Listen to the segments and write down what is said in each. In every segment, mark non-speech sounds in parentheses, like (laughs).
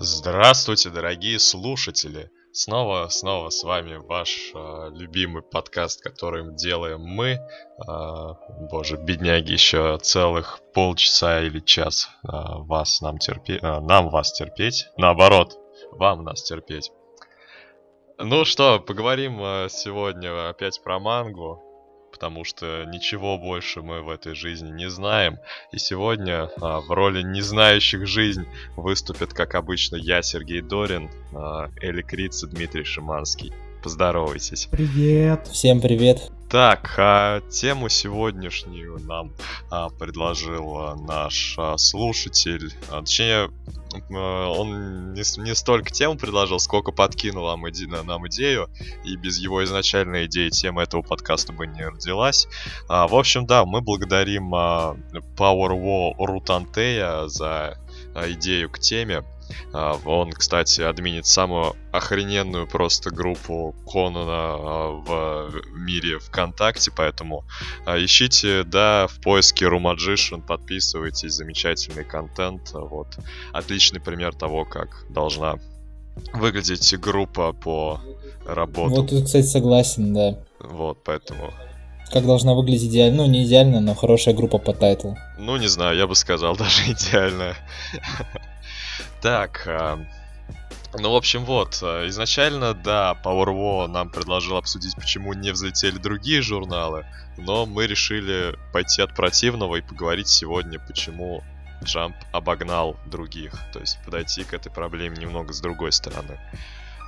Здравствуйте, дорогие слушатели! Снова, снова с вами ваш э, любимый подкаст, который делаем мы. Э, боже, бедняги, еще целых полчаса или час э, вас нам терпеть, э, нам вас терпеть. Наоборот, вам нас терпеть. Ну что, поговорим сегодня опять про мангу потому что ничего больше мы в этой жизни не знаем. И сегодня а, в роли незнающих жизнь выступят, как обычно, я, Сергей Дорин, а, Эли Криц и Дмитрий Шиманский. Поздоровайтесь. Привет. Всем привет. Так, а тему сегодняшнюю нам а, предложил а, наш а, слушатель. А, точнее, а, он не, не столько тему предложил, сколько подкинул нам, иде, нам идею. И без его изначальной идеи тема этого подкаста бы не родилась. А, в общем, да, мы благодарим а, Powerwall Рутантея за а, идею к теме. А, он, кстати, админит самую охрененную просто группу Конана а, в мире ВКонтакте, поэтому а, ищите, да, в поиске Rumagician, подписывайтесь, замечательный контент, вот. Отличный пример того, как должна выглядеть группа по работе. Вот тут, кстати, согласен, да. Вот, поэтому как должна выглядеть идеально? Ну, не идеально, но хорошая группа по тайтлу. Ну, не знаю, я бы сказал, (laughs) даже идеальная. Так, ну, в общем, вот, изначально, да, PowerWo нам предложил обсудить, почему не взлетели другие журналы, но мы решили пойти от противного и поговорить сегодня, почему Jump обогнал других, то есть подойти к этой проблеме немного с другой стороны.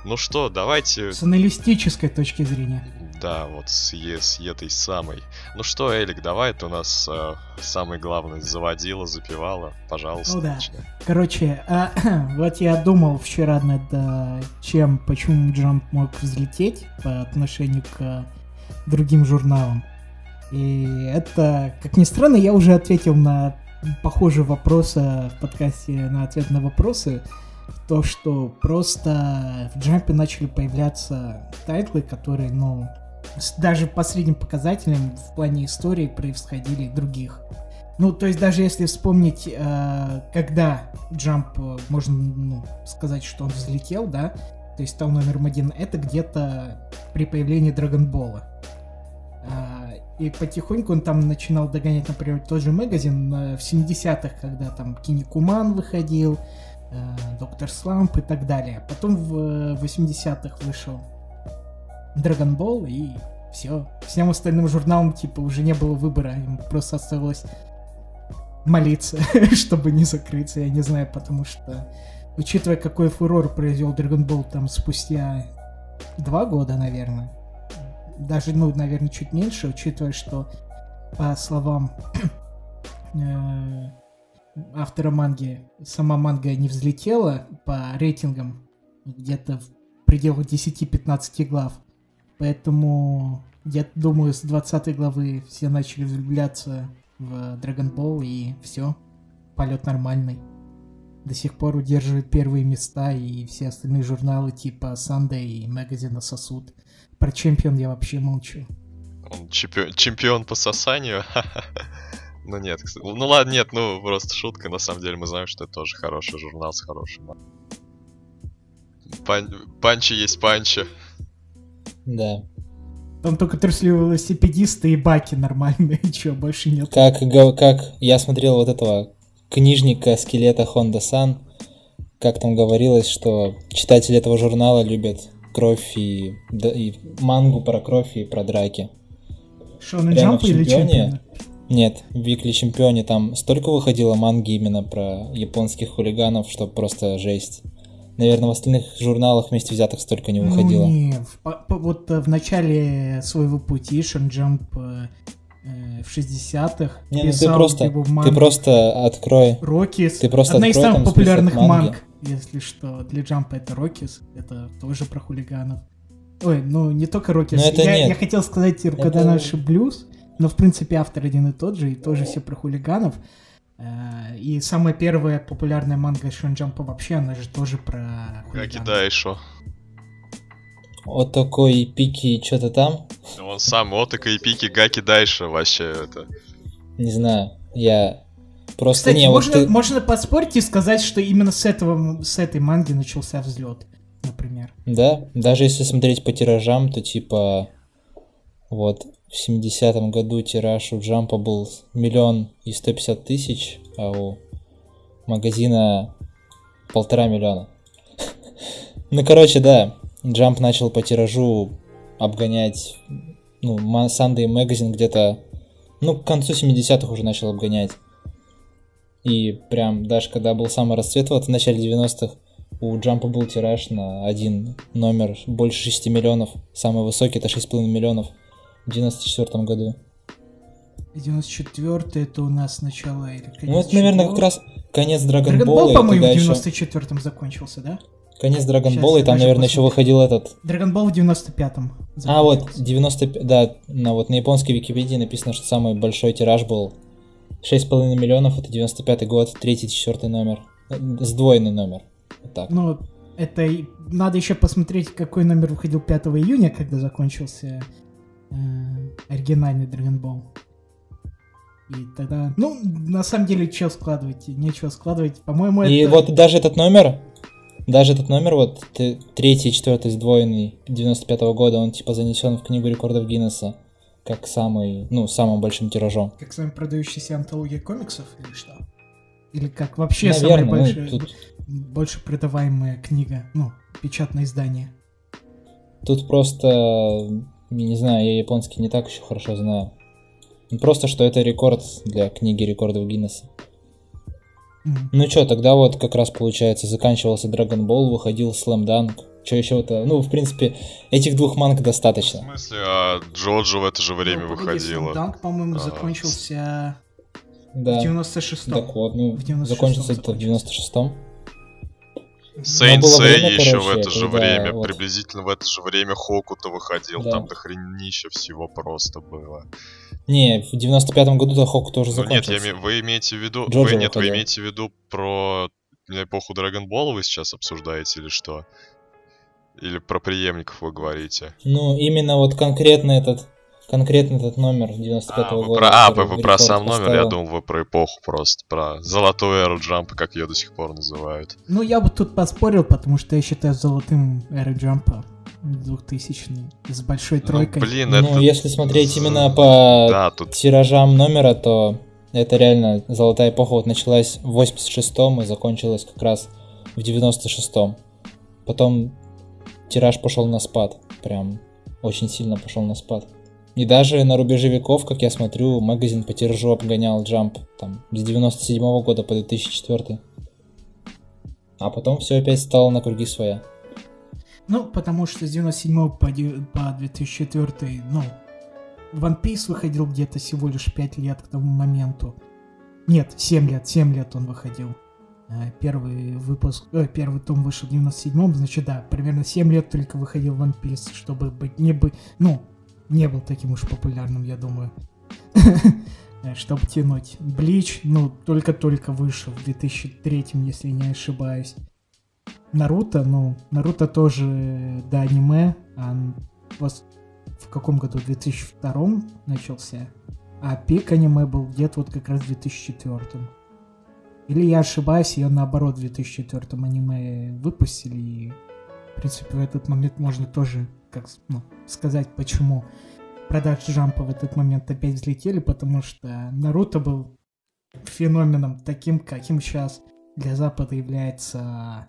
Ну что, давайте... С аналитической точки зрения. Да, вот с, е, с этой самой. Ну что, Элик, давай ты у нас э, самый главный заводила, запивала. Пожалуйста, ну, да. начинай. Короче, э, (clears throat) вот я думал вчера над э, чем, почему Джамп мог взлететь по отношению к другим журналам. И это, как ни странно, я уже ответил на похожие вопросы в подкасте на ответ на вопросы то, что просто в Jump е начали появляться тайтлы, которые, ну, даже по средним показателям в плане истории превосходили других. Ну, то есть даже если вспомнить, э, когда Jump, э, можно ну, сказать, что он взлетел, да, то есть стал номером один, это где-то при появлении Dragon Ball а. Э, и потихоньку он там начинал догонять, например, тот же Magazine э, в 70-х, когда там Кинникуман выходил, Доктор Сламп и так далее. Потом в 80-х э, вышел Dragon Ball и все. Всем остальным журналам типа уже не было выбора, им просто оставалось молиться, (laughs) чтобы не закрыться, я не знаю, потому что учитывая, какой фурор произвел Dragon Ball там спустя два года, наверное, даже, ну, наверное, чуть меньше, учитывая, что по словам (clears throat) э, автора манги, сама манга не взлетела по рейтингам где-то в пределах 10-15 глав. Поэтому я думаю, с 20 главы все начали влюбляться в Dragon Ball и все, полет нормальный. До сих пор удерживает первые места, и все остальные журналы типа Sunday и Magazine сосут. Про чемпион я вообще молчу. Он чемпион, чемпион по сосанию? (laughs) Ну нет, ну ладно, нет, ну просто шутка, на самом деле мы знаем, что это тоже хороший журнал с хорошим. Пан... Панчи есть панчи. Да. Там только трусливые велосипедисты и баки нормальные, (laughs) чё, больше нет. Как, как я смотрел вот этого книжника скелета Honda San, как там говорилось, что читатели этого журнала любят кровь и, да, и мангу про кровь и про драки. Shonen Jump или чемпионы? Нет, в Weekly Champion е там столько выходило манги именно про японских хулиганов, что просто жесть. Наверное, в остальных журналах вместе взятых столько не ну выходило. Ну, не, в, вот э, в начале своего пути Shonen Jump э, э в 60-х не, ну ты просто, ты просто открой. Rookies. Ты просто Одна из самых популярных манг, если что, для Jump а это Rookies. Это тоже про хулиганов. Ой, ну не только Rookies. Я, я хотел сказать Рокуденаши Blues, но, в принципе, автор один и тот же, и тоже все про хулиганов. Э, и самая первая популярная манга Shonen Jump а вообще, она же тоже про хулиганов. Гаки Дайшо. Отоко Иппики что-то там. Он сам Отоко Иппики Гаки Дайшо вообще это. Не знаю, я Просто Кстати, не, вот можно, ты... можно поспорить и сказать, что именно с этого, с этой манги начался взлет, например. Да, даже если смотреть по тиражам, то типа вот в 70-м году тираж у Джампа был миллион и 150 тысяч, а у магазина полтора миллиона. (laughs) Ну, короче, да, Джамп начал по тиражу обгонять, ну, Sunday Magazine где-то, ну, к концу 70-х уже начал обгонять. И прям, даже когда был самый расцвет, вот в начале 90-х, у Джампа был тираж на один номер больше 6 миллионов. Самый высокий это 6,5 миллионов в 94 году. 94 это у нас начало или конец Ну, это, наверное, как раз конец Dragon Ball, по-моему, в еще... 94-м закончился, да? Конец Dragon Ball, и там, наверное, еще посмотрю. выходил этот... Dragon Ball в 95-м А, вот, закончился. 95... Да, на, вот на японской Википедии написано, что самый большой тираж был 6,5 миллионов, это 95 год, третий, четвертый номер. Э, Сдвоенный номер. Вот так. Ну, это надо еще посмотреть, какой номер выходил 5 июня, когда закончился оригинальный Dragon Ball. И тогда, ну, на самом деле, что складывать? Нечего складывать. По-моему, И это... вот даже этот номер, даже этот номер, вот третий и четвертый сдвоенный 95 года, он типа занесен в книгу рекордов Гиннесса как самый, ну, самым большим тиражом. Как самая продающаяся антология комиксов или что? Или как вообще самая Наверное, ну, большая, тут, больше продаваемая книга, ну, печатное издание. тут просто, не знаю, я японский не так еще хорошо знаю. Ну, Просто, что это рекорд для книги рекордов Гиннесса. М. Ну чё, тогда вот как раз получается, заканчивался Dragon Ball, выходил Slam Dunk. Чё еще-то? Ну, в принципе, этих двух манг В достаточно. смысле, а Джоджо в это же время Ну, погоди, выходила. Slam Dunk, по-моему, А, закончился Да. в 96-м. Так вот, ну, В 96-м закончился это в закончился. 96-м. Время, еще в короче, это же когда время, вот- приблизительно в это же время Хокута выходил, Да. там дохренища всего просто было. Не, в 95-м году-то Хоку тоже Ну нет, я закончился. вы имеете в виду, Джоджо вы нет, вы имеете в виду про эпоху Dragon Ball вы сейчас обсуждаете или что? Или про преемников вы говорите? Ну, именно вот конкретно этот, конкретно этот номер 95-го А, года. про, а, вы, вы про сам номер, я поставил. думал, вы про эпоху просто, про золотую эру джампа, как ее до сих пор называют. Ну, я бы тут поспорил, потому что я считаю золотым Эры Джампа 2000 с большой Ну, тройкой. блин, Ну, это... если смотреть именно по Да, тут тиражам номера, то это реально золотая эпоха вот началась в 86-м и закончилась как раз в 96-м. Потом тираж пошел на спад, прям очень сильно пошел на спад. И даже на рубеже веков, как я смотрю, магазин по тиражу обгонял Jump там с 97 года по 2004. А потом все опять стало на круги своя. Ну, потому что с 97 по, по 2004, ну, One Piece выходил где-то всего лишь 5 лет к тому моменту. Нет, 7 лет, 7 лет он выходил. Э, Первый выпуск, э, первый том вышел в 97-м, значит, да, примерно 7 лет только выходил One Piece, чтобы быть, не быть, ну, не был таким уж популярным, я думаю. (laughs) Чтобы тянуть. Блич, ну, только-только вышел в 2003, если не ошибаюсь. Наруто, ну, Наруто тоже до аниме, а в каком году? В 2002 начался, а пик аниме был где-то вот как раз в 2004. Или я ошибаюсь, ее наоборот в 2004 аниме выпустили, и, в принципе, в этот момент можно тоже, как ну, сказать, почему продажи Джампа в этот момент опять взлетели, потому что Наруто был феноменом таким, каким сейчас для Запада является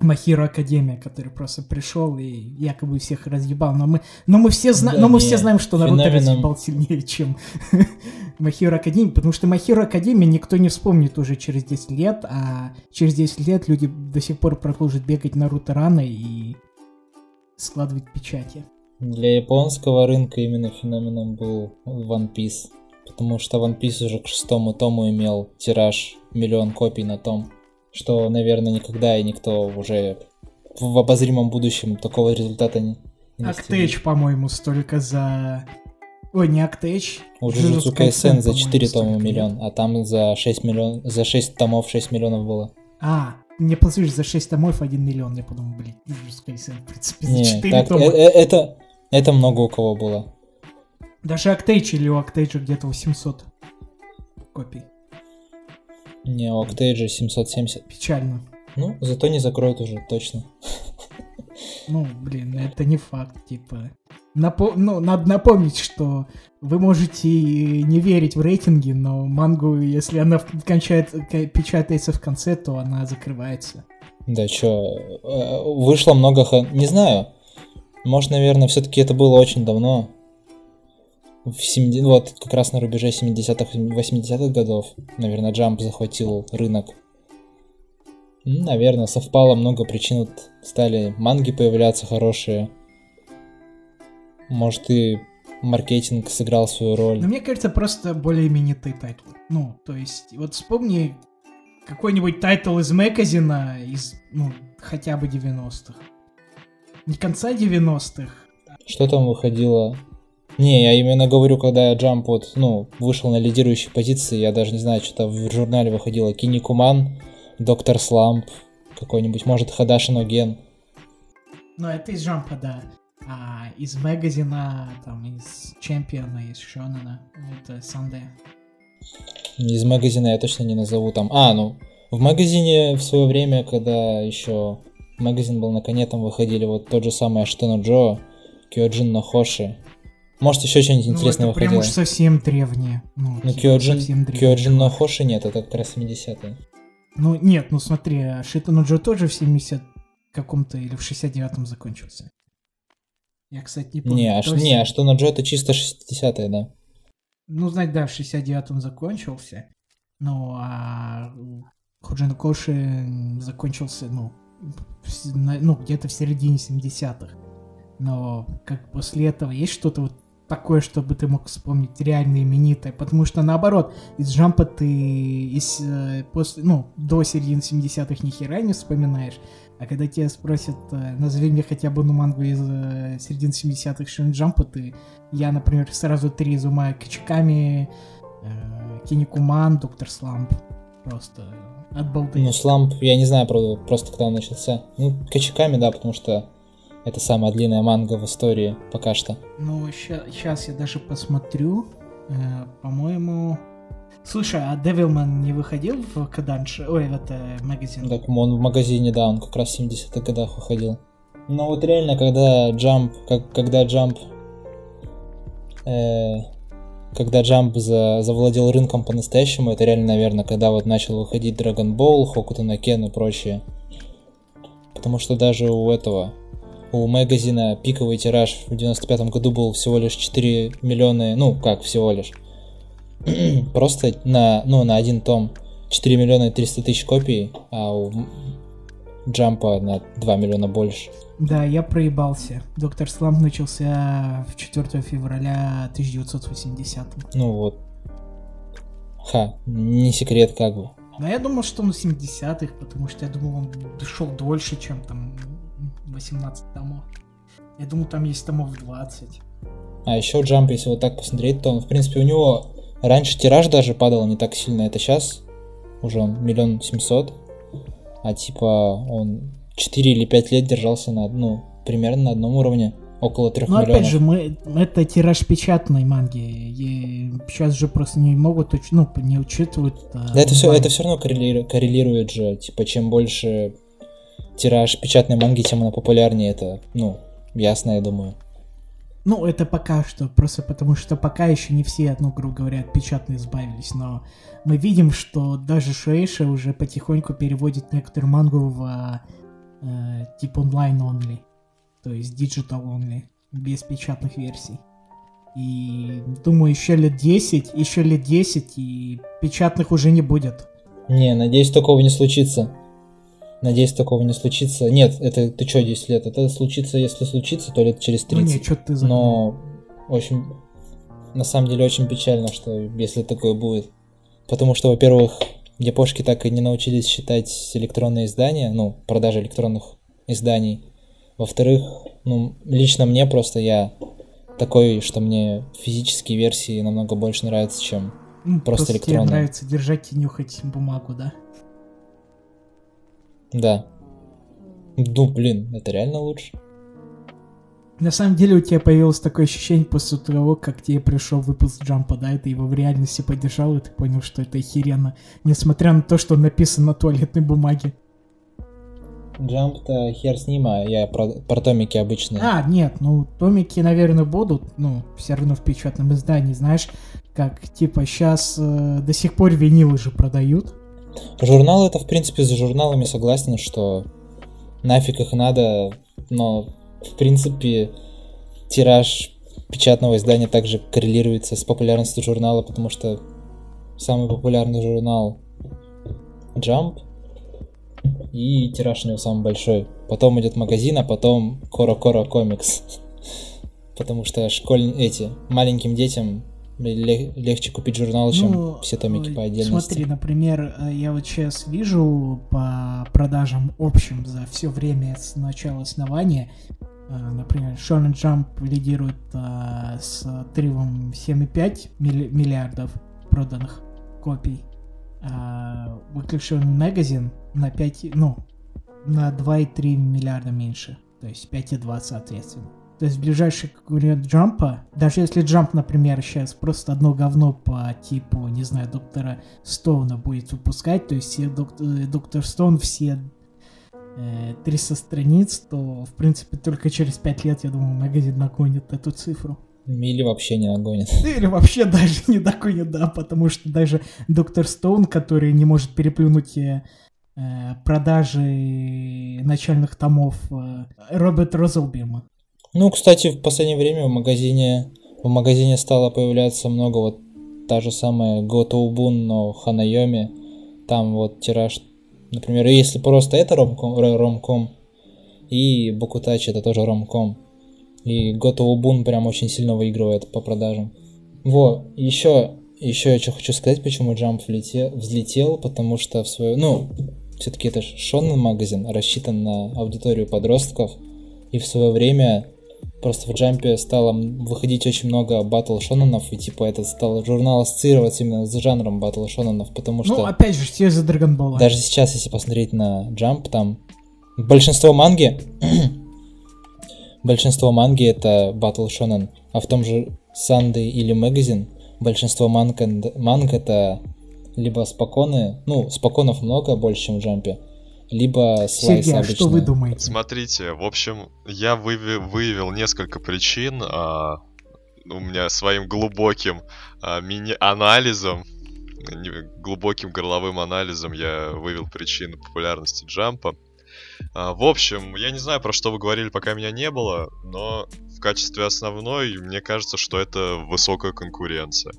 Махиро Академия, который просто пришел и якобы всех разъебал. Но мы, но мы все знаем, Да но мы все знаем, что Наруто феноменом- разъебал сильнее, чем (laughs) Махиро Академия, потому что Махиро Академия никто не вспомнит уже через 10 лет, а через 10 лет люди до сих пор продолжат бегать Наруто рано и складывать печати. Для японского рынка именно феноменом был One Piece. Потому что One Piece уже к шестому тому имел тираж миллион копий на том. Что, наверное, никогда и никто уже в обозримом будущем такого результата не. Актеч, по-моему, столько за... Ой, не Актеч. У Jujutsu Kaisen за по-моему, 4 тома миллион, а там за 6 миллион, за 6 томов 6 миллионов было. А, мне послушай, за 6 томов 1 миллион, я подумал, блин, Jujutsu Kaisen, в принципе, за Не, 4 так, тома. э- э- это, это много у кого было. Даже Актейдж или у Актейджа где-то 800 копий. Не, у Octage 770. Печально. Ну, зато не закроют уже, точно. Ну, блин, это не факт, типа. Напо- ну, надо напомнить, что вы можете не верить в рейтинги, но мангу, если она кончает, печатается в конце, то она закрывается. Да чё, э, вышло много... ха- Не знаю. Может, наверное, все-таки это было очень давно. В 70... Вот как раз на рубеже 70-х, 80-х годов, наверное, Jump захватил рынок. М, Наверное, совпало много причин. Вот стали манги появляться хорошие. Может, и маркетинг сыграл свою роль. Но мне кажется, просто более именитый title. Ну, то есть, вот вспомни какой-нибудь title из Magazine а из, ну, хотя бы 90-х. Не конца 90-х. Что там выходило? Не, я именно говорю, когда Jump вот, ну, вышел на лидирующие позиции, я даже не знаю, что-то в журнале выходило. Кинникуман, Доктор Сламп, какой-нибудь, может, Хадаши но Ген. Ну, это из Jump а, да. А из Magazine а, там, из Чемпиона, из Shonen а, это Санде. Из магазина я точно не назову там. А, ну, в магазине в свое время, когда еще магазин был на коне, там выходили вот тот же самый Аштено Джо, Киоджин Нохоши. Может, еще что-нибудь интересное ну, это прям выходило. уж совсем древнее. Ну, Ну, типа, совсем древнее. Киоджин Нохоши нет, это как раз 70-е. Ну, нет, ну смотри, Шитану Джо тоже в 70 каком-то или в 69-м закончился. Я, кстати, не помню. Не, а, ш- не, а что на Джо это чисто 60-е, да. Ну, знать, да, в 69-м закончился. Ну, а Худжин Коши закончился, ну, в на- ну, где-то в середине 70-х. Но как после этого есть что-то вот такое, чтобы ты мог вспомнить реально именитое? Потому что наоборот, из Джампа ты из, э, после, ну, до середины 70-х ни хера не вспоминаешь. А когда тебя спросят, э, назови мне хотя бы ну мангу из э, середины 70-х Шин Джампа, ты я, например, сразу три изумаю Качиками, э, Киникуман, Доктор Сламп. Просто от балды. Ну, Сламп, я не знаю, правда, просто когда он начался. Ну, Качиками, да, потому что это самая длинная манга в истории пока что. Ну, сейчас я даже посмотрю. Э, по-моему... Слушай, а Девилман не выходил в Каданш? Ой, в это магазин. Так, он в магазине, да, он как раз в 70-х годах выходил. Но вот реально, когда Jump, как, когда Jump, э, когда Jump за, завладел рынком по-настоящему, это реально, наверное, когда вот начал выходить Dragon Ball, no Ken и прочее. Потому что даже у этого, у магазина пиковый тираж в 95 году был всего лишь 4 миллиона, ну как всего лишь, (clears throat) просто на, ну, на один том 4 миллиона и 300 тысяч копий, а у Джампа на 2 миллиона больше. Да, я проебался. Доктор Сламп начался в 4 февраля 1980 Ну вот. Ха, не секрет как бы. Но я думал, что он в 70-х, потому что я думал, он дошел дольше, чем там 18 томов. Я думал, там есть томов 20. А еще Джамп, если вот так посмотреть, то он, в принципе, у него раньше тираж даже падал не так сильно, это сейчас уже он миллион семьсот, а типа он 4 или 5 лет держался на, ну, примерно на одном уровне, около 3 Но миллионов. опять же, мы, это тираж печатной манги. И сейчас же просто не могут, ну, не учитывают. а, Да это все, это все равно коррелирует, коррелирует же, типа, чем больше тираж печатной манги, тем она популярнее, это, ну, ясно, я думаю. Ну, это пока что, просто потому что пока еще не все, ну, грубо говоря, от печатной избавились, но мы видим, что даже Шуэйша уже потихоньку переводит некоторую мангу в а, э, тип онлайн only, то есть digital only, без печатных версий. И думаю, еще лет 10, еще лет 10, и печатных уже не будет. Не, надеюсь, такого не случится. Надеюсь, такого не случится. Нет, это ты что, 10 лет? Это случится, если случится, то лет через Ну 30. нет, что ты за... Но очень, на самом деле, очень печально, что если такое будет. Потому что, во-первых, япошки так и не научились считать электронные издания, ну, продажи электронных изданий. Во-вторых, ну, лично мне просто я такой, что мне физические версии намного больше нравятся, чем... Ну, просто тебе электронные. нравится держать и нюхать бумагу, да? Да. Ну, блин, это реально лучше. На самом деле у тебя появилось такое ощущение после того, как тебе пришел выпуск Джампа, да, и ты его в реальности поддержал, и ты понял, что это охеренно, несмотря на то, что написано на туалетной бумаге. Джамп-то хер с ним, а я про, про томики обычные. А, нет, ну, томики, наверное, будут, ну, все равно в печатном издании, знаешь, как, типа, сейчас э, до сих пор винилы же продают. Журналы это, в принципе, за журналами согласен, что нафиг их надо, но, в принципе, тираж печатного издания также коррелируется с популярностью журнала, потому что самый популярный журнал Jump, и тираж у него самый большой. Потом идет магазин, а потом Коро-Коро комикс. (laughs) Потому что школь... эти маленьким детям легче купить журнал, чем ну, все томики по отдельности. Смотри, например, э, я вот сейчас вижу по продажам общим за все время с начала основания, э, например, Shonen Jump лидирует э, с отрывом 7,5 миллиардов проданных копий. А Weekly Shonen Magazine на 5, ну, на 2,3 миллиарда меньше. То есть 5,2 соответственно. То есть ближайший конкурент джампа, даже если джамп, например, сейчас просто одно говно по типу, не знаю, доктора Стоуна будет выпускать, то есть все доктор, э, доктор Стоун все э, 300 страниц, то, в принципе, только через 5 лет, я думаю, магазин нагонит эту цифру. Или вообще не нагонит. Или вообще даже (laughs) не догонит, да, потому что даже доктор Стоун, который не может переплюнуть э, э продажи начальных томов э, Роберт Розелбима. Ну, кстати, в последнее время в магазине в магазине стало появляться много вот та же самая Готоубун, но Ханайоми. Там вот тираж, например, если просто это ромком, ромком и Бокутачи это тоже ромком. И Готоубун прям очень сильно выигрывает по продажам. Вот, еще, еще я что хочу сказать, почему Jump влетел, взлетел, потому что в свою, ну, все-таки это шонный магазин, рассчитан на аудиторию подростков, и в свое время Просто в джампе стало выходить очень много батл шонанов, и типа этот стал журнал ассоциироваться именно с жанром батл шонанов, потому ну, что... Ну, опять же, все за Драгонбола. Даже сейчас, если посмотреть на джамп, там большинство манги... (clears throat) большинство манги это батл шонан, а в том же Санды или Магазин большинство манга, манг это либо споконы, ну, споконов много больше, чем в джампе, либо слайс Сергей, обычно. что вы думаете? Смотрите, в общем, я выявил, выявил несколько причин. А, у меня своим глубоким а, мини-анализом, глубоким горловым анализом я вывел причины популярности джампа. А, в общем, я не знаю, про что вы говорили, пока меня не было, но в качестве основной, мне кажется, что это высокая конкуренция.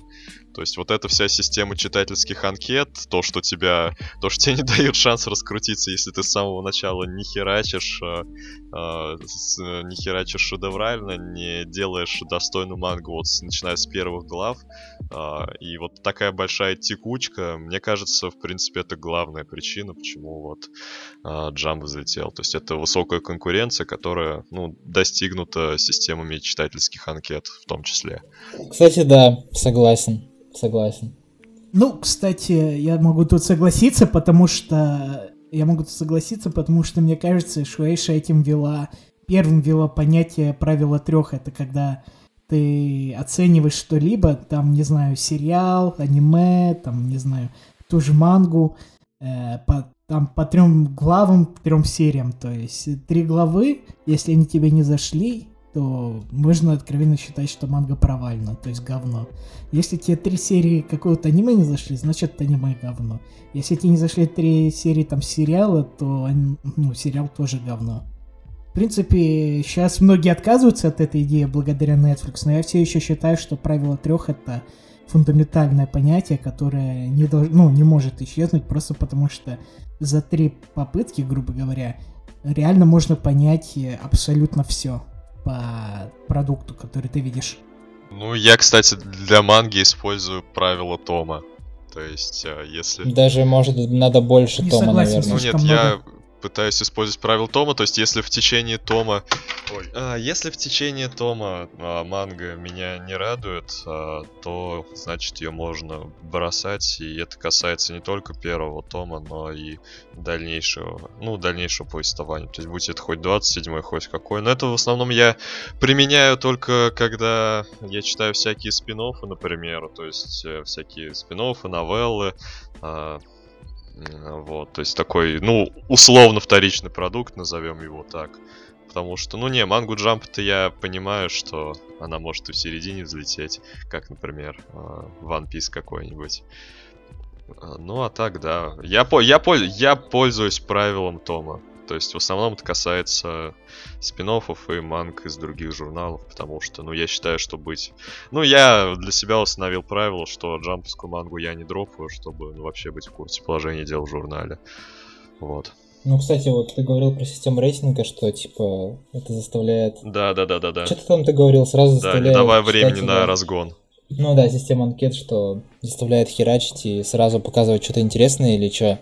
То есть вот эта вся система читательских анкет, то, что тебя, то, что тебе не (laughs) дает шанс раскрутиться, если ты с самого начала не херачишь, э, э, не херачишь шедеврально, не делаешь достойную мангу, вот начиная с первых глав. Э, и вот такая большая текучка, мне кажется, в принципе, это главная причина, почему вот э, Джам взлетел. То есть это высокая конкуренция, которая, ну, достигнута системами читательских анкет в том числе. Кстати, да, согласен согласен. Ну, кстати, я могу тут согласиться, потому что... Я могу тут согласиться, потому что мне кажется, Шуэйша этим вела... Первым вела понятие правила трех. Это когда ты оцениваешь что-либо, там, не знаю, сериал, аниме, там, не знаю, ту же мангу, э, по, там по трем главам, трем сериям. То есть три главы, если они тебе не зашли, то можно откровенно считать, что манга провальна, то есть говно. Если тебе три серии какого-то аниме не зашли, значит это аниме говно. Если тебе не зашли три серии там сериала, то ну, сериал тоже говно. В принципе, сейчас многие отказываются от этой идеи благодаря Netflix, но я все еще считаю, что правило трех это фундаментальное понятие, которое не, долж... ну, не может исчезнуть просто потому, что за три попытки, грубо говоря, реально можно понять абсолютно все по продукту, который ты видишь. Ну, я, кстати, для манги использую правило Тома. То есть, э, если... Даже, может, надо больше не Тома, согласен, наверное. Ну нет, я пытаюсь использовать правила Тома, то есть если в течение Тома... Ой. А, если в течение Тома а, манга меня не радует, а, то значит ее можно бросать, и это касается не только первого Тома, но и дальнейшего, ну, дальнейшего повествования. То есть будь это хоть 27 хоть какой. Но это в основном я применяю только когда я читаю всякие спин например, то есть э, всякие спин новеллы, а, вот, то есть такой, ну, условно вторичный продукт, назовем его так. Потому что, ну не, мангу Джамп-то я понимаю, что она может и в середине взлететь, как, например, а, One Piece какой-нибудь. А, ну а так, да. Я, я, я пользуюсь правилом Тома. То есть в основном это касается спин и манг из других журналов, потому что, ну, я считаю, что быть... Ну, я для себя установил правило, что джамповскую мангу я не дропаю, чтобы ну, вообще быть в курсе положения дел в журнале. Вот. Ну, кстати, вот ты говорил про систему рейтинга, что, типа, это заставляет... Да, да, да, да, да. Что-то там ты говорил, сразу заставляет... Да, не давая времени на разгон. Ну да, система анкет, что заставляет херачить и сразу показывать что-то интересное или что.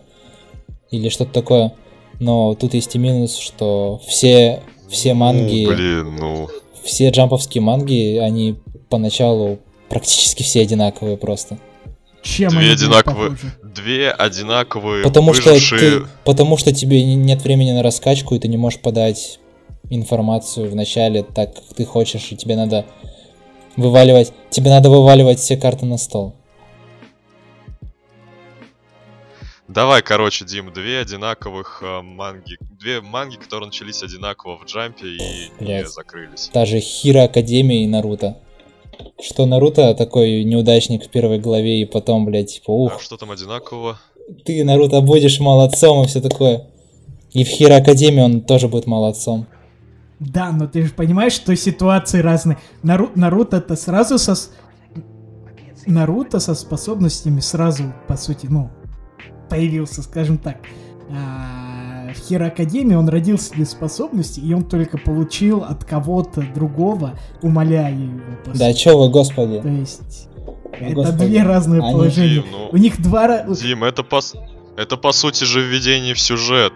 Или что-то такое. Но тут есть и минус, что все, все манги... Ну, блин, ну... Все джамповские манги, они поначалу практически все одинаковые просто. Чем две одинаковые, две одинаковые, потому что ты, потому что тебе нет времени на раскачку и ты не можешь подать информацию в начале так, как ты хочешь, и тебе надо вываливать, тебе надо вываливать все карты на стол. Давай, короче, Дим, две одинаковых э, манги. Две манги, которые начались одинаково в джампе и Блядь. не закрылись. Та же Хира Академия и Наруто. Что Наруто такой неудачник в первой главе и потом, блядь, типа, ух. А что там одинаково? Ты, Наруто, будешь молодцом и все такое. И в Хиро Академии он тоже будет молодцом. Да, но ты же понимаешь, что ситуации разные. Нару... Наруто-то сразу со... Наруто со способностями сразу, по сути, ну, появился, скажем так. А, в Хиро Академии он родился без способностей, и он только получил от кого-то другого, умоляя его. Да чё вы, господи. То есть... это господи. две разные Они... положения. Дим, ну... У них два... Дим, это пос... Это по сути же введение в сюжет.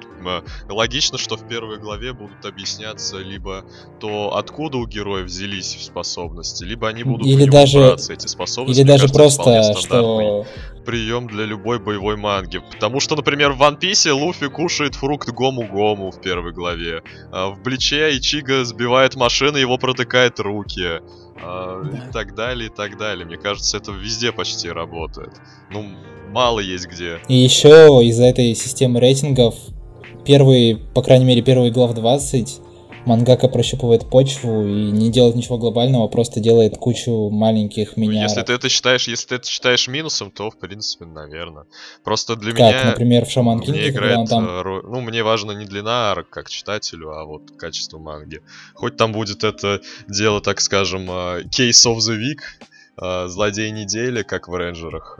Логично, что в первой главе будут объясняться либо то, откуда у героев взялись способности, либо они будут или даже, эти способности. Или даже кажется, просто, что прием для любой боевой манги. Потому что, например, в One Piece Луфи кушает фрукт Гому-Гому в первой главе. А в Бличе Ичига сбивает машины, его протыкает руки. А, да. И так далее, и так далее. Мне кажется, это везде почти работает. Ну, мало есть где. И еще из-за этой системы рейтингов первые, по крайней мере, первые глав 20 мангака прощупывает почву и не делает ничего глобального, просто делает кучу маленьких меня. Ну, если ты это считаешь, если ты это считаешь минусом, то в принципе, наверное. Просто для как, меня. например, в Шаман Кинге, играет, там... Э, ну, мне важно не длина арок как читателю, а вот качество манги. Хоть там будет это дело, так скажем, э, Case of the Week, э, злодей недели, как в рейнджерах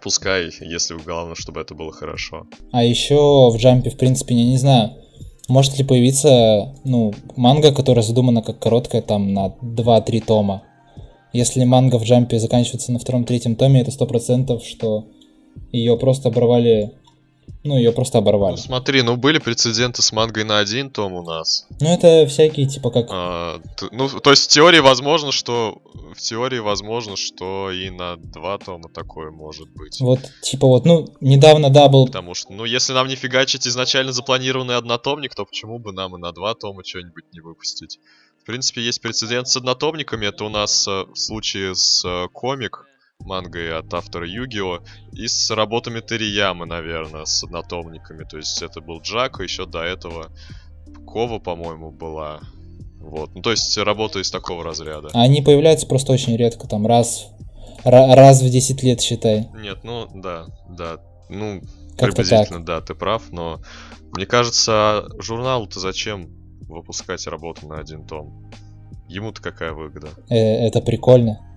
Пускай, если главное, чтобы это было хорошо. А еще в джампе, в принципе, я не знаю, может ли появиться, ну, манга, которая задумана как короткая, там, на 2-3 тома. Если манга в джампе заканчивается на втором-третьем томе, это сто процентов, что ее просто оборвали ну, ее просто оборвали. Ну, смотри, ну были прецеденты с мангой на один том у нас. Ну, это всякие, типа, как... А, ну, то есть в теории возможно, что... В теории возможно, что и на два тома такое может быть. Вот, типа вот, ну, недавно, да, был... Потому что, ну, если нам не фигачить изначально запланированный однотомник, то почему бы нам и на два тома что-нибудь не выпустить? В принципе, есть прецедент с однотомниками. Это у нас э, в случае с э, комик мангой от автора Югио и с работами Териямы, наверное, с однотомниками. То есть это был Джак, еще до этого Кова, по-моему, была. Вот, ну то есть работа из такого разряда. А они появляются просто очень редко, там раз, раз в 10 лет, считай. Нет, ну да, да, ну как приблизительно, так. да, ты прав, но мне кажется, журналу-то зачем выпускать работу на один том? Ему-то какая выгода? Э, это прикольно.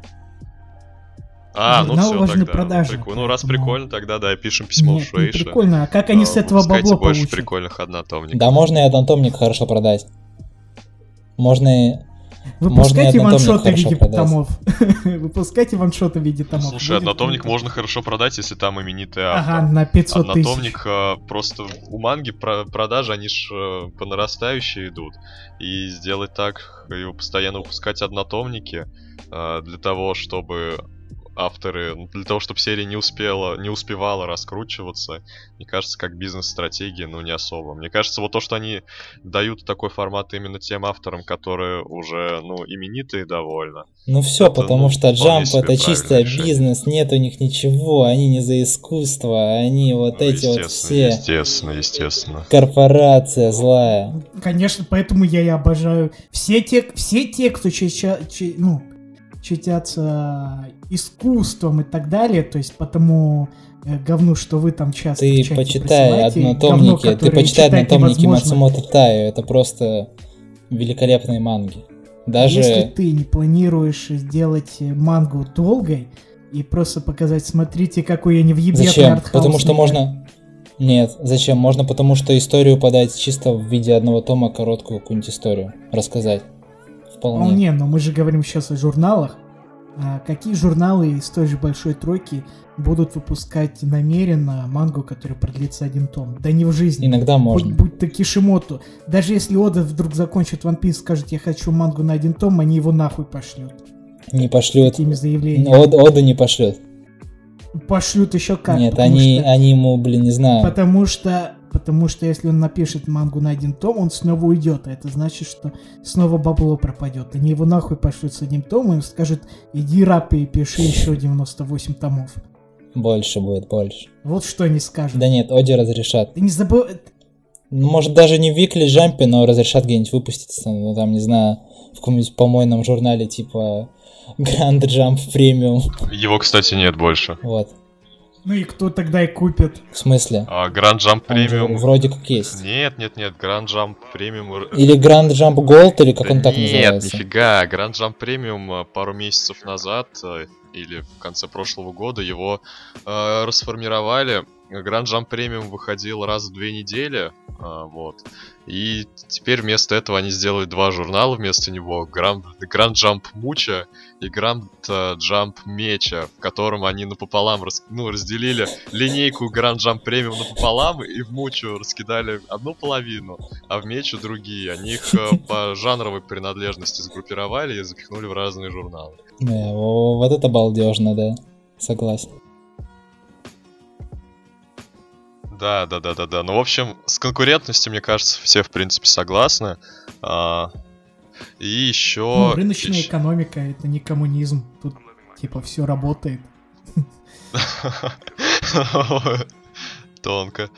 А, ну все, тогда. Продажи, ну, ну, раз прикольно, тогда да, пишем письмо Нет, в Шуэйша. Не прикольно, а как они с этого бабло больше получат? прикольных однотомников. Да, можно и однотомник хорошо продать. Можно и... Выпускайте однотомник ваншоты в виде продать. томов. (laughs) Выпускайте ваншоты в виде томов. Слушай, Будет однотомник круто. можно хорошо продать, если там именитый автор. Ага, на 500 тысяч. Однотомник э, просто у манги про- продажи, они ж э, по нарастающей идут. И сделать так, и постоянно выпускать однотомники э, для того, чтобы авторы, ну, для того, чтобы серия не успела, не успевала раскручиваться, мне кажется, как бизнес-стратегия, ну, не особо. Мне кажется, вот то, что они дают такой формат именно тем авторам, которые уже, ну, именитые довольно. Ну все, Это, потому ну, что себе это чисто решение. бизнес, нет у них ничего, они не за искусство, они вот Ну, эти вот все. Естественно, естественно. Корпорация злая. Конечно, поэтому я и обожаю. Все те, все те кто чеча- че- ну, читятся искусством и так далее, то есть потому э, говну, что вы там часто Ты почитай присылаете, говно, однотомники, ты почитай однотомники. Мацумото Таю, это просто великолепные манги. Даже Если ты не планируешь сделать мангу долгой и просто показать, смотрите, какой я не въебетный зачем? Потому что мир». можно... Нет, зачем? Можно потому что историю подать чисто в виде одного тома, короткую какую-нибудь историю рассказать. Вполне. Вполне, но мы же говорим сейчас о журналах. А какие журналы из той же большой тройки будут выпускать намеренно мангу, которая продлится один том? Да не в жизни. Иногда можно. будь то Кишимоту. Даже если Ода вдруг закончит One Piece, скажет, я хочу мангу на один том, они его нахуй пошлют. Не пошлют. Такими заявлениями. Од- Ода не пошлет. Пошлют еще как. Нет, они, что- они ему, блин, не знаю. Потому что, потому что если он напишет мангу на один том, он снова уйдет. А это значит, что снова бабло пропадет. Они его нахуй пошлют с одним томом и скажут, иди рап и пиши еще 98 томов. Больше будет, больше. Вот что они скажут. Да нет, Оди разрешат. Ты не забыл... Ну, может, даже не в Викли Джампе, но разрешат где-нибудь выпуститься, ну, там, не знаю, в каком-нибудь помойном журнале, типа Grand Jump Premium. Его, кстати, нет больше. Вот. Ну и кто тогда и купит? В смысле? А Grand Jump Premium... вроде как есть. Нет, нет, нет, Grand Jump Premium... Или Grand Jump Gold, или как Да он так нет, называется. нифига. Grand Jump Premium э, пару месяцев назад э, или в конце прошлого года его э, расформировали. Grand Jump Premium выходил раз в две недели, а, вот. И теперь вместо этого они сделали два журнала вместо него. Grand, Grand Jump Муча и Grand э, Jump Меча, в котором они напополам рас- ну, разделили линейку Grand Jump Premium напополам и в Мучу раскидали одну половину, а в Мечу другие. Они их э, (laughs) по жанровой принадлежности сгруппировали и запихнули в разные журналы. Да, о, вот это балдежно, да. Согласен. Да, да, да, да, да. Ну, в общем, с конкурентностью, мне кажется, все, в принципе, согласны. А, и еще... Ну, рыночная экономика, это не коммунизм. Тут типа все работает. (laughs) Тонко.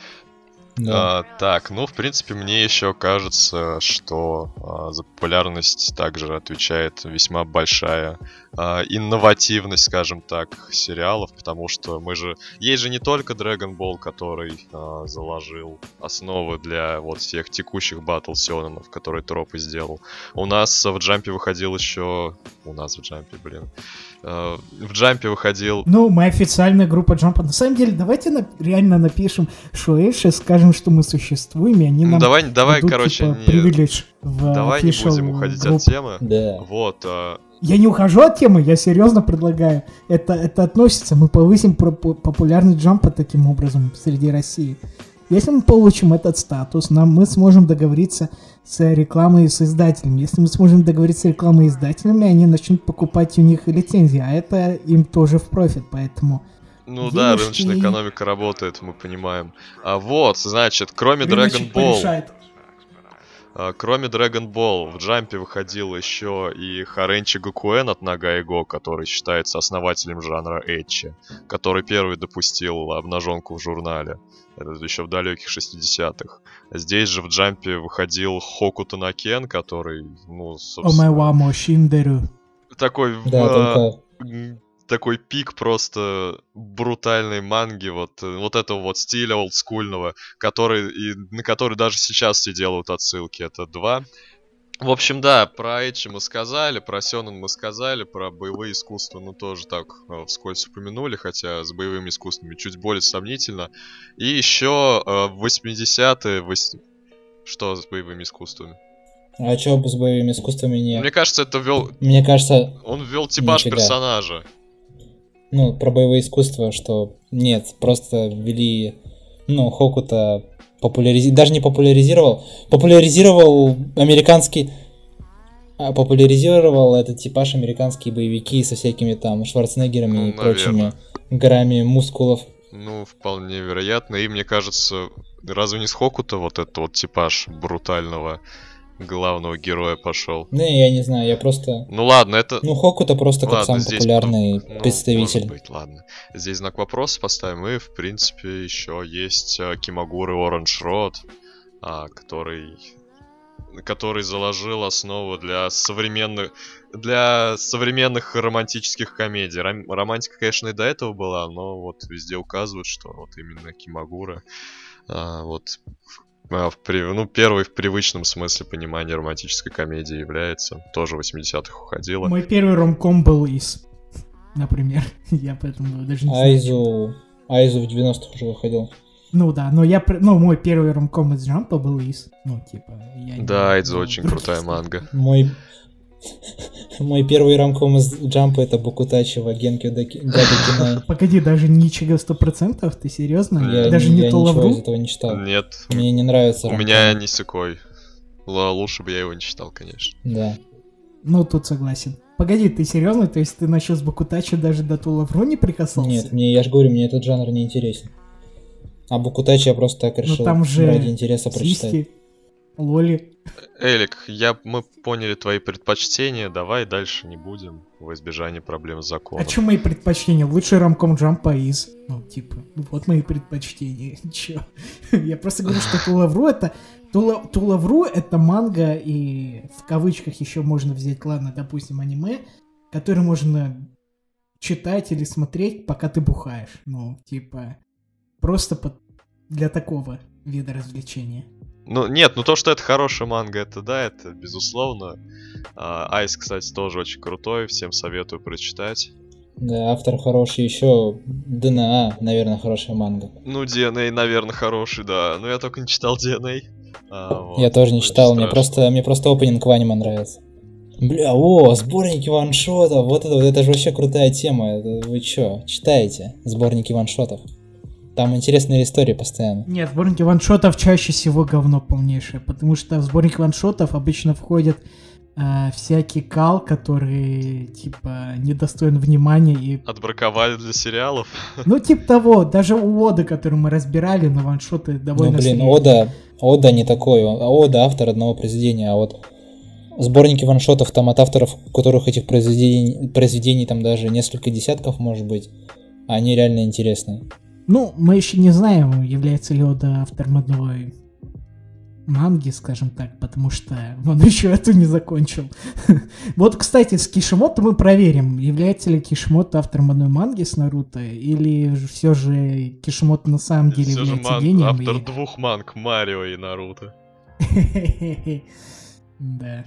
Да. А, так, ну, в принципе, мне еще кажется, что а, за популярность также отвечает весьма большая а, инновативность, скажем так, сериалов, потому что мы же... Есть же не только Dragon Ball, который а, заложил основы для вот всех текущих батл сёнэнов, которые Тропы сделал. У нас в Джампе выходил еще... У нас в Джампе, блин. А, в Джампе выходил Ну, мы официальная группа Джампа. На самом деле, давайте на- реально напишем Шуэйши, скажем, что мы существуем, и они Ну, нам давай, давай, дадут, короче, типа, не- в давай не будем уходить групп. от темы. Да. Вот, а, Я не ухожу от темы, я серьезно предлагаю. Это, это относится, мы повысим популярность джампа таким образом среди России. Если мы получим этот статус, нам мы сможем договориться с рекламой и с издателями. Если мы сможем договориться с рекламой и издателями, они начнут покупать у них лицензии, а это им тоже в профит, поэтому... Ну да, рыночная экономика работает, мы понимаем. А вот, значит, кроме Dragon Ball, порешает. а, кроме Dragon Ball, в Джампе выходил еще и Харенчи Гакуэн от Нагайго, который считается основателем жанра Эчи, который первый допустил обнаженку в журнале. Это еще в далеких 60-х. Здесь же в Джампе выходил Хоку Танакен, который, ну, собственно, такой в, Да, а, такой пик просто брутальной манги, вот, э, вот этого вот стиля олдскульного, который, и на который даже сейчас все делают отсылки, это два. В общем, да, про Эчи мы сказали, про Сёнэн мы сказали, про боевые искусства, ну, тоже так э, вскользь упомянули, хотя с боевыми искусствами чуть более сомнительно. И еще э, в 80-е... вось- Что с боевыми искусствами? А чё с боевыми искусствами не... Мне кажется, это ввел... Мне кажется, Он ввел типаж Нифига. персонажа. Ну, про боевые искусства, что нет, просто ввели, ну, Хокута популяризировал, даже не популяризировал, популяризировал американский, а, популяризировал этот типаж американские боевики со всякими там Шварценеггерами Ну, и прочими наверно. горами мускулов. Ну, вполне вероятно. И мне кажется, разве не с Хокута вот этот вот типаж брутального главного героя пошел? Ну, я не знаю, я просто... Ну ладно, это... Ну, Хокута просто как Ладно, самый здесь популярный Ну, представитель. может быть, ладно. Здесь знак вопроса поставим. И, в принципе, еще есть э, Кимагуры Оранж Род, который который заложил основу для современных для современных романтических комедий. Ром- романтика, конечно, и до этого была, но вот везде указывают, что вот именно Кимагура а, вот в при- ну, первый в привычном смысле понимания романтической комедии является. Тоже в 80-х уходила. Мой первый ромком был из, например. (laughs) Я поэтому даже не знаю. Айзу... Айзу в 90-х уже выходил. Ну да, но я, пр- ну мой первый ромком из Джампа был из, ну типа. Я не- Да, ну, очень крутая манга. Мой... Мой первый рамком из Джампа это Букутачи в Агенке Дадокинай. (laughs) Погоди, даже ничего сто процентов, ты серьезно? Я, даже не, не я то ничего из лавру? этого не читал. Нет, Мне не нравится. у меня Нисекой. Л- Лучше бы я его не читал, конечно. Да. Ну, тут согласен. Погоди, ты серьезно? То есть ты насчет Бакутачи даже до Тулавру не прикасался? Нет, мне, я же говорю, мне этот жанр не интересен. А Букутачи я просто так решил Ну, там же ради интереса прочитать. Лоли. Элик, я, мы поняли твои предпочтения, давай дальше не будем во избежание проблем с А законом. что мои предпочтения? Лучший рамком Джампа из. Ну, типа, вот мои предпочтения. (laughs) Чё? Я просто говорю, что Тулавру это... Тула- Тулавру это манга и в кавычках еще можно взять, ладно, допустим, аниме, который можно читать или смотреть, пока ты бухаешь. Ну, типа, просто под- для такого вида развлечения. Ну, нет, ну то, что это хорошая манга, это да, это безусловно. А, Айс, кстати, тоже очень крутой, всем советую прочитать. Да, автор хороший, еще ДНА, наверное, хорошая манга. Ну, DNA, наверное, хороший, да. Но я только не читал DNA. А, вот, Я тоже не читал, мне просто, мне просто опенинг в аниме нравится. Бля, о, сборники ваншотов, вот это, вот это же вообще крутая тема, это вы чё, читаете сборники ваншотов? Там интересные истории постоянно. Нет, сборники ваншотов чаще всего говно полнейшее, потому что в сборник ваншотов обычно входят э, всякий кал, который, типа, недостоин внимания и... Отбраковали для сериалов. (laughs) Ну, типа того, даже у Оды, который мы разбирали, на ваншоты Ну, довольно блин, средние. Ода, Ода не такой, а Ода автор одного произведения, а вот сборники ваншотов там от авторов, у которых этих произведений, произведений там даже несколько десятков, может быть, они реально интересные. Ну, мы еще не знаем, является ли Ода автором одной манги, скажем так, потому что он (laughs) еще эту не закончил. (laughs) Вот, кстати, с Кишимото мы проверим, является ли Кишимото автором одной манги с Наруто, или все же Кишимото на самом деле Все же является ман- гением. автор и- двух манг, Марио и Наруто. (laughs) Да.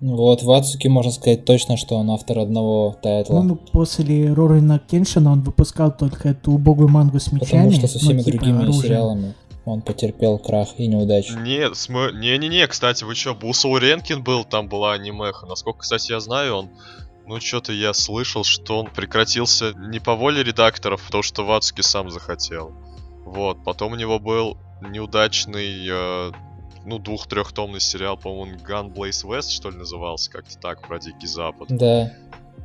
Вот, в Ацуке можно сказать точно, что он автор одного тайтла. Ну, после Рорина Кеншина он выпускал только эту убогую мангу с мечами. Потому что со ну, всеми типа другими оружием. сериалами он потерпел крах и неудачу. Нет, см... не-не-не, кстати, вы чё, Бусул Ренкин был, там была анимеха. Насколько, кстати, я знаю, он... Ну, что-то я слышал, что он прекратился не по воле редакторов, а то, что Вацуки сам захотел. Вот, потом у него был неудачный, э, ну, двух-трехтомный сериал, по-моему, Gun Blaze West, что ли, назывался, как-то так, про Дикий Запад. Да,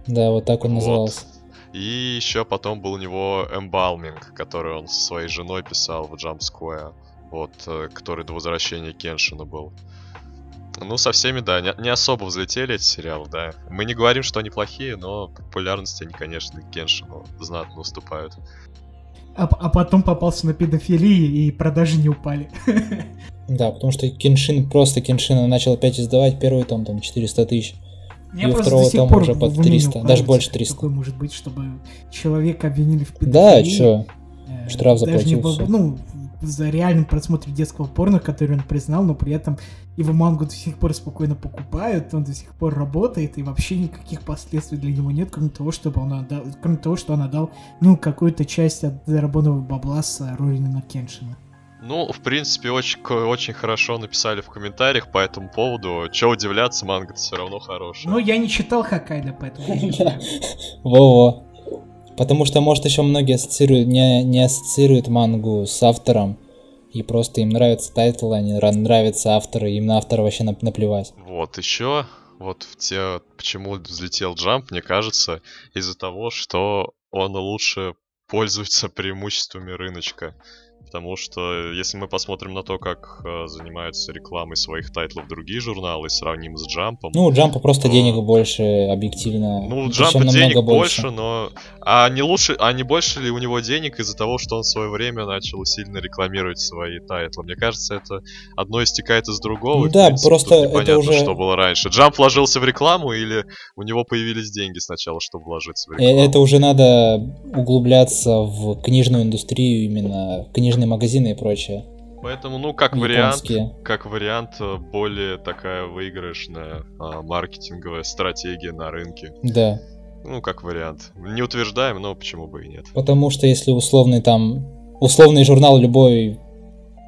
да, вот так он Вот. назывался. И еще потом был у него Embalming, который он со своей женой писал в Jump Square. Вот, э, который до возвращения Кеншина был. Ну, со всеми, да, не, не особо взлетели эти сериалы, да. Мы не говорим, что они плохие, но популярности они, конечно, Кеншину знатно уступают. А, а потом попался на педофилии и продажи не упали. (laughs) Да, потому что Кеншин, просто Кеншина начал опять издавать первый том, там 400 тысяч. Я И второго тома уже под в уме не 300, укладывается, даже больше 300. Такое может быть, чтобы человека обвинили в педофилии. Да, чё? э, штраф даже заплатил, не во- всё. Ну, за реальным просмотром детского порно, который он признал, но при этом его мангу до сих пор спокойно покупают, он до сих пор работает, и вообще никаких последствий для него нет, кроме того, чтобы он отдал, кроме того, что он отдал, ну, какую-то часть от заработанного бабла с Рорина Кеншина. Ну, в принципе, очень, очень хорошо написали в комментариях по этому поводу. Че удивляться, манга все равно хорошая. Ну, я не читал Хакайда, поэтому... (laughs) Во-во. Потому что, может, еще многие ассоциируют, не, не ассоциируют мангу с автором, и просто им нравится title, а не нравятся авторы, им на автора вообще наплевать. Вот, еще вот в те, почему взлетел Jump, мне кажется, из-за того, что он лучше пользуется преимуществами рыночка. Потому что если мы посмотрим на то, как э, занимаются рекламой своих тайтлов другие журналы, сравним с Jump ом. Ну, у Jump а просто то... денег больше, объективно. Ну, у Jump а денег больше, больше, но. А не лучше, а не больше ли у него денег из-за того, что он в свое время начал сильно рекламировать свои тайтлы? Мне кажется, это одно истекает из другого. Ну, да, принципе, просто это уже... что было раньше. Jump вложился в рекламу или у него появились деньги сначала, чтобы вложиться в э, рекламу? Это уже надо углубляться в книжную индустрию, именно книжный книжные магазины и прочее. Поэтому, ну, как Японские. вариант, как вариант, э, более такая выигрышная а, маркетинговая стратегия на рынке. Да. Ну, как вариант. Не утверждаем, но почему бы и нет. Потому что если условный там, условный журнал любой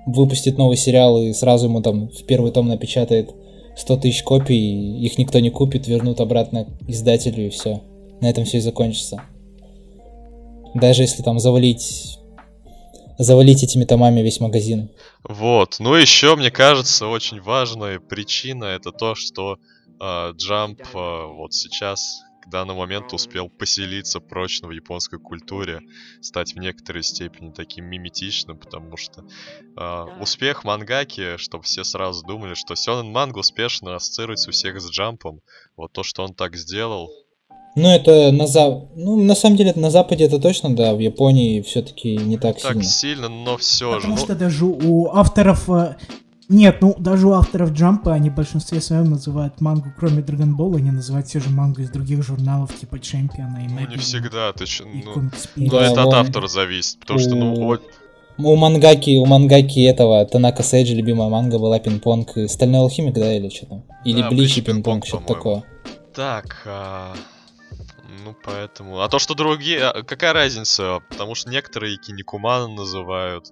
выпустит новый сериал и сразу ему там в первый том напечатает 100 тысяч копий, их никто не купит, вернут обратно издателю и все. На этом все и закончится. Даже если там завалить завалить этими томами весь магазин. Вот. Ну, еще, мне кажется, очень важная причина это то, что э, Jump э, вот сейчас к данному моменту успел поселиться прочно в японской культуре, стать в некоторой степени таким миметичным, потому что э, успех мангаки, чтобы все сразу думали, что Сёнэн манга успешно ассоциируется у всех с Джампом. Вот то, что он так сделал, ну, это на за... Ну, на самом деле, на Западе это точно, да, в Японии все-таки не так, так сильно. Так сильно, но все же. Потому ну... что даже у авторов... Э, нет, ну, даже у авторов Джампа они в большинстве своем называют мангу, кроме Dragon Ball, они называют все же мангу из других журналов, типа Чемпиона и Ну, не всегда, ты че... Ну, ну, это от автора зависит, потому что, ну, вот... У мангаки, у мангаки этого Танака Сейджи любимая манга была пинг-понг и Стальной алхимик, да, или что там? Или да, Блич и пинг-понг, что-то такое. Так, а... Ну, поэтому... А то, что другие... А, какая разница? Потому что некоторые киникуманы называют.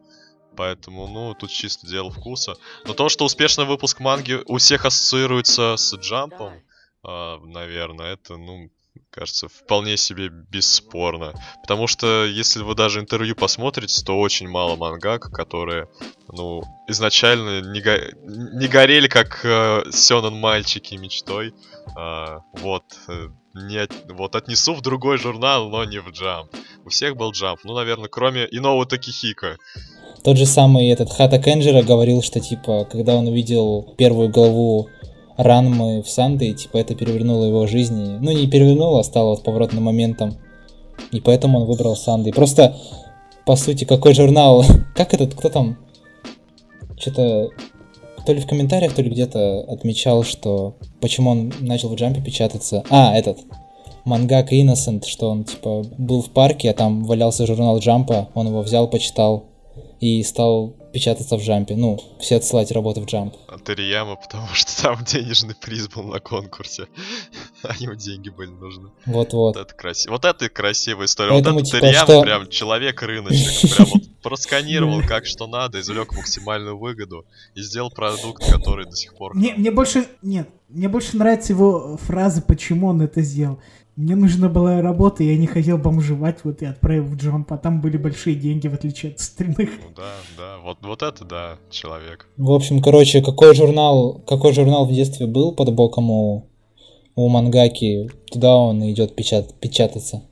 Поэтому, ну, тут чисто дело вкуса. Но то, что успешный выпуск манги у всех ассоциируется с джампом, э, наверное, это, ну, кажется, вполне себе бесспорно. Потому что, если вы даже интервью посмотрите, то очень мало мангак, которые, ну, изначально не, го... не горели как э, Сёнэн мальчики мечтой. Э, вот, э, не от... вот отнесу в другой журнал, но не в Джамп. У всех был Джамп, ну, наверное, кроме иного Такихика. Тот же самый этот Хата Кенджера говорил, что, типа, когда он увидел первую главу Ранмы в Санды, типа, это перевернуло его жизнь. Ну, не перевернуло, а стало вот поворотным моментом. И поэтому он выбрал Санды. Просто, по сути, какой журнал... (laughs) Как этот, кто там? Что-то то ли в комментариях, то ли где-то отмечал, что почему он начал в джампе печататься. А, этот. Мангак Innocent, что он типа был в парке, а там валялся журнал Джампа, он его взял, почитал и стал печататься в джампе. Ну, все отсылать работы в джамп. А Терияма, потому что там денежный приз был на конкурсе. (laughs) а ему деньги были нужны. Вот-вот. Вот это красиво. Вот это красивая история. Поэтому, вот это типа, что... прям человек рыночник. Прям вот просканировал (laughs) как что надо, извлек максимальную выгоду и сделал продукт, который до сих пор... Мне, мне больше... Нет, мне больше нравится его фраза, почему он это сделал. Мне нужна была работа, я не хотел бомжевать, вот и отправил в джамп, а там были большие деньги, в отличие от остальных. Ну да, да, вот, вот это да, человек. В общем, короче, какой журнал, какой журнал в детстве был под боком у, у мангаки, туда он идет печат, печататься.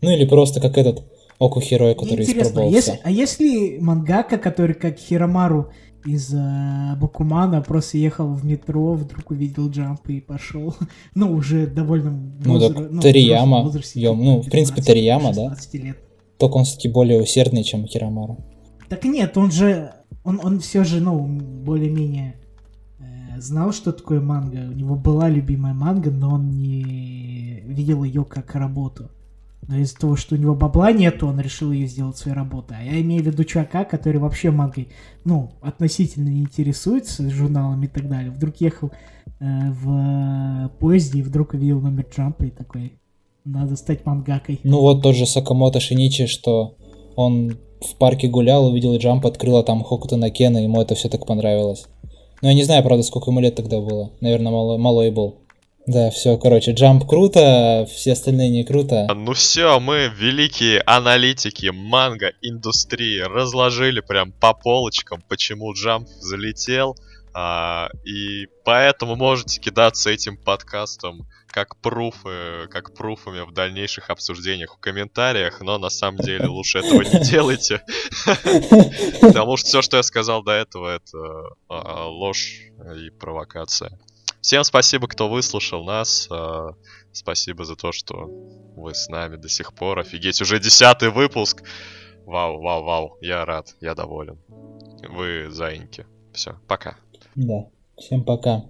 Ну или просто как этот Оку Херой, который Интересно, если, а если мангака, который как Хиромару из э, Бакумана просто ехал в метро, вдруг увидел джамп и пошел. (laughs) ну, уже довольно Ну, так ну, Тарияма. Возрасте, Ё, ну, в принципе, Тарияма, да? Лет. Только он все-таки более усердный, чем Хиромару. Так нет, он же, он, он все же, ну, более-менее э, знал, что такое манга. У него была любимая манга, но он не видел ее как работу. Но из-за того, что у него бабла нету, он решил ее сделать своей работой. А я имею в виду чувака, который вообще мангой, ну, относительно не интересуется журналами и так далее. Вдруг ехал э, в поезде и вдруг увидел номер Джампа и такой, надо стать мангакой. Ну вот тот же Сакамото Шиничи, что он в парке гулял, увидел Джамп, открыл, а там Хокута на Кена, ему это все так понравилось. Но я не знаю, правда, сколько ему лет тогда было. Наверное, малой, малой был. Да, все, короче, Джамп круто, а все остальные не круто. Ну все, мы, великие аналитики манго индустрии, разложили прям по полочкам, почему Джамп залетел. А, и поэтому можете кидаться этим подкастом как пруфы, как пруфами в дальнейших обсуждениях в комментариях, но на самом деле лучше этого не (laughs) делайте. (laughs) Потому что все, что я сказал до этого, это а, ложь и провокация. Всем спасибо, кто выслушал нас. А, спасибо за то, что вы с нами до сих пор. Офигеть, уже десятый выпуск. Вау, вау, вау. Я рад, я доволен. Вы заиньки. Все, пока. Да, всем пока.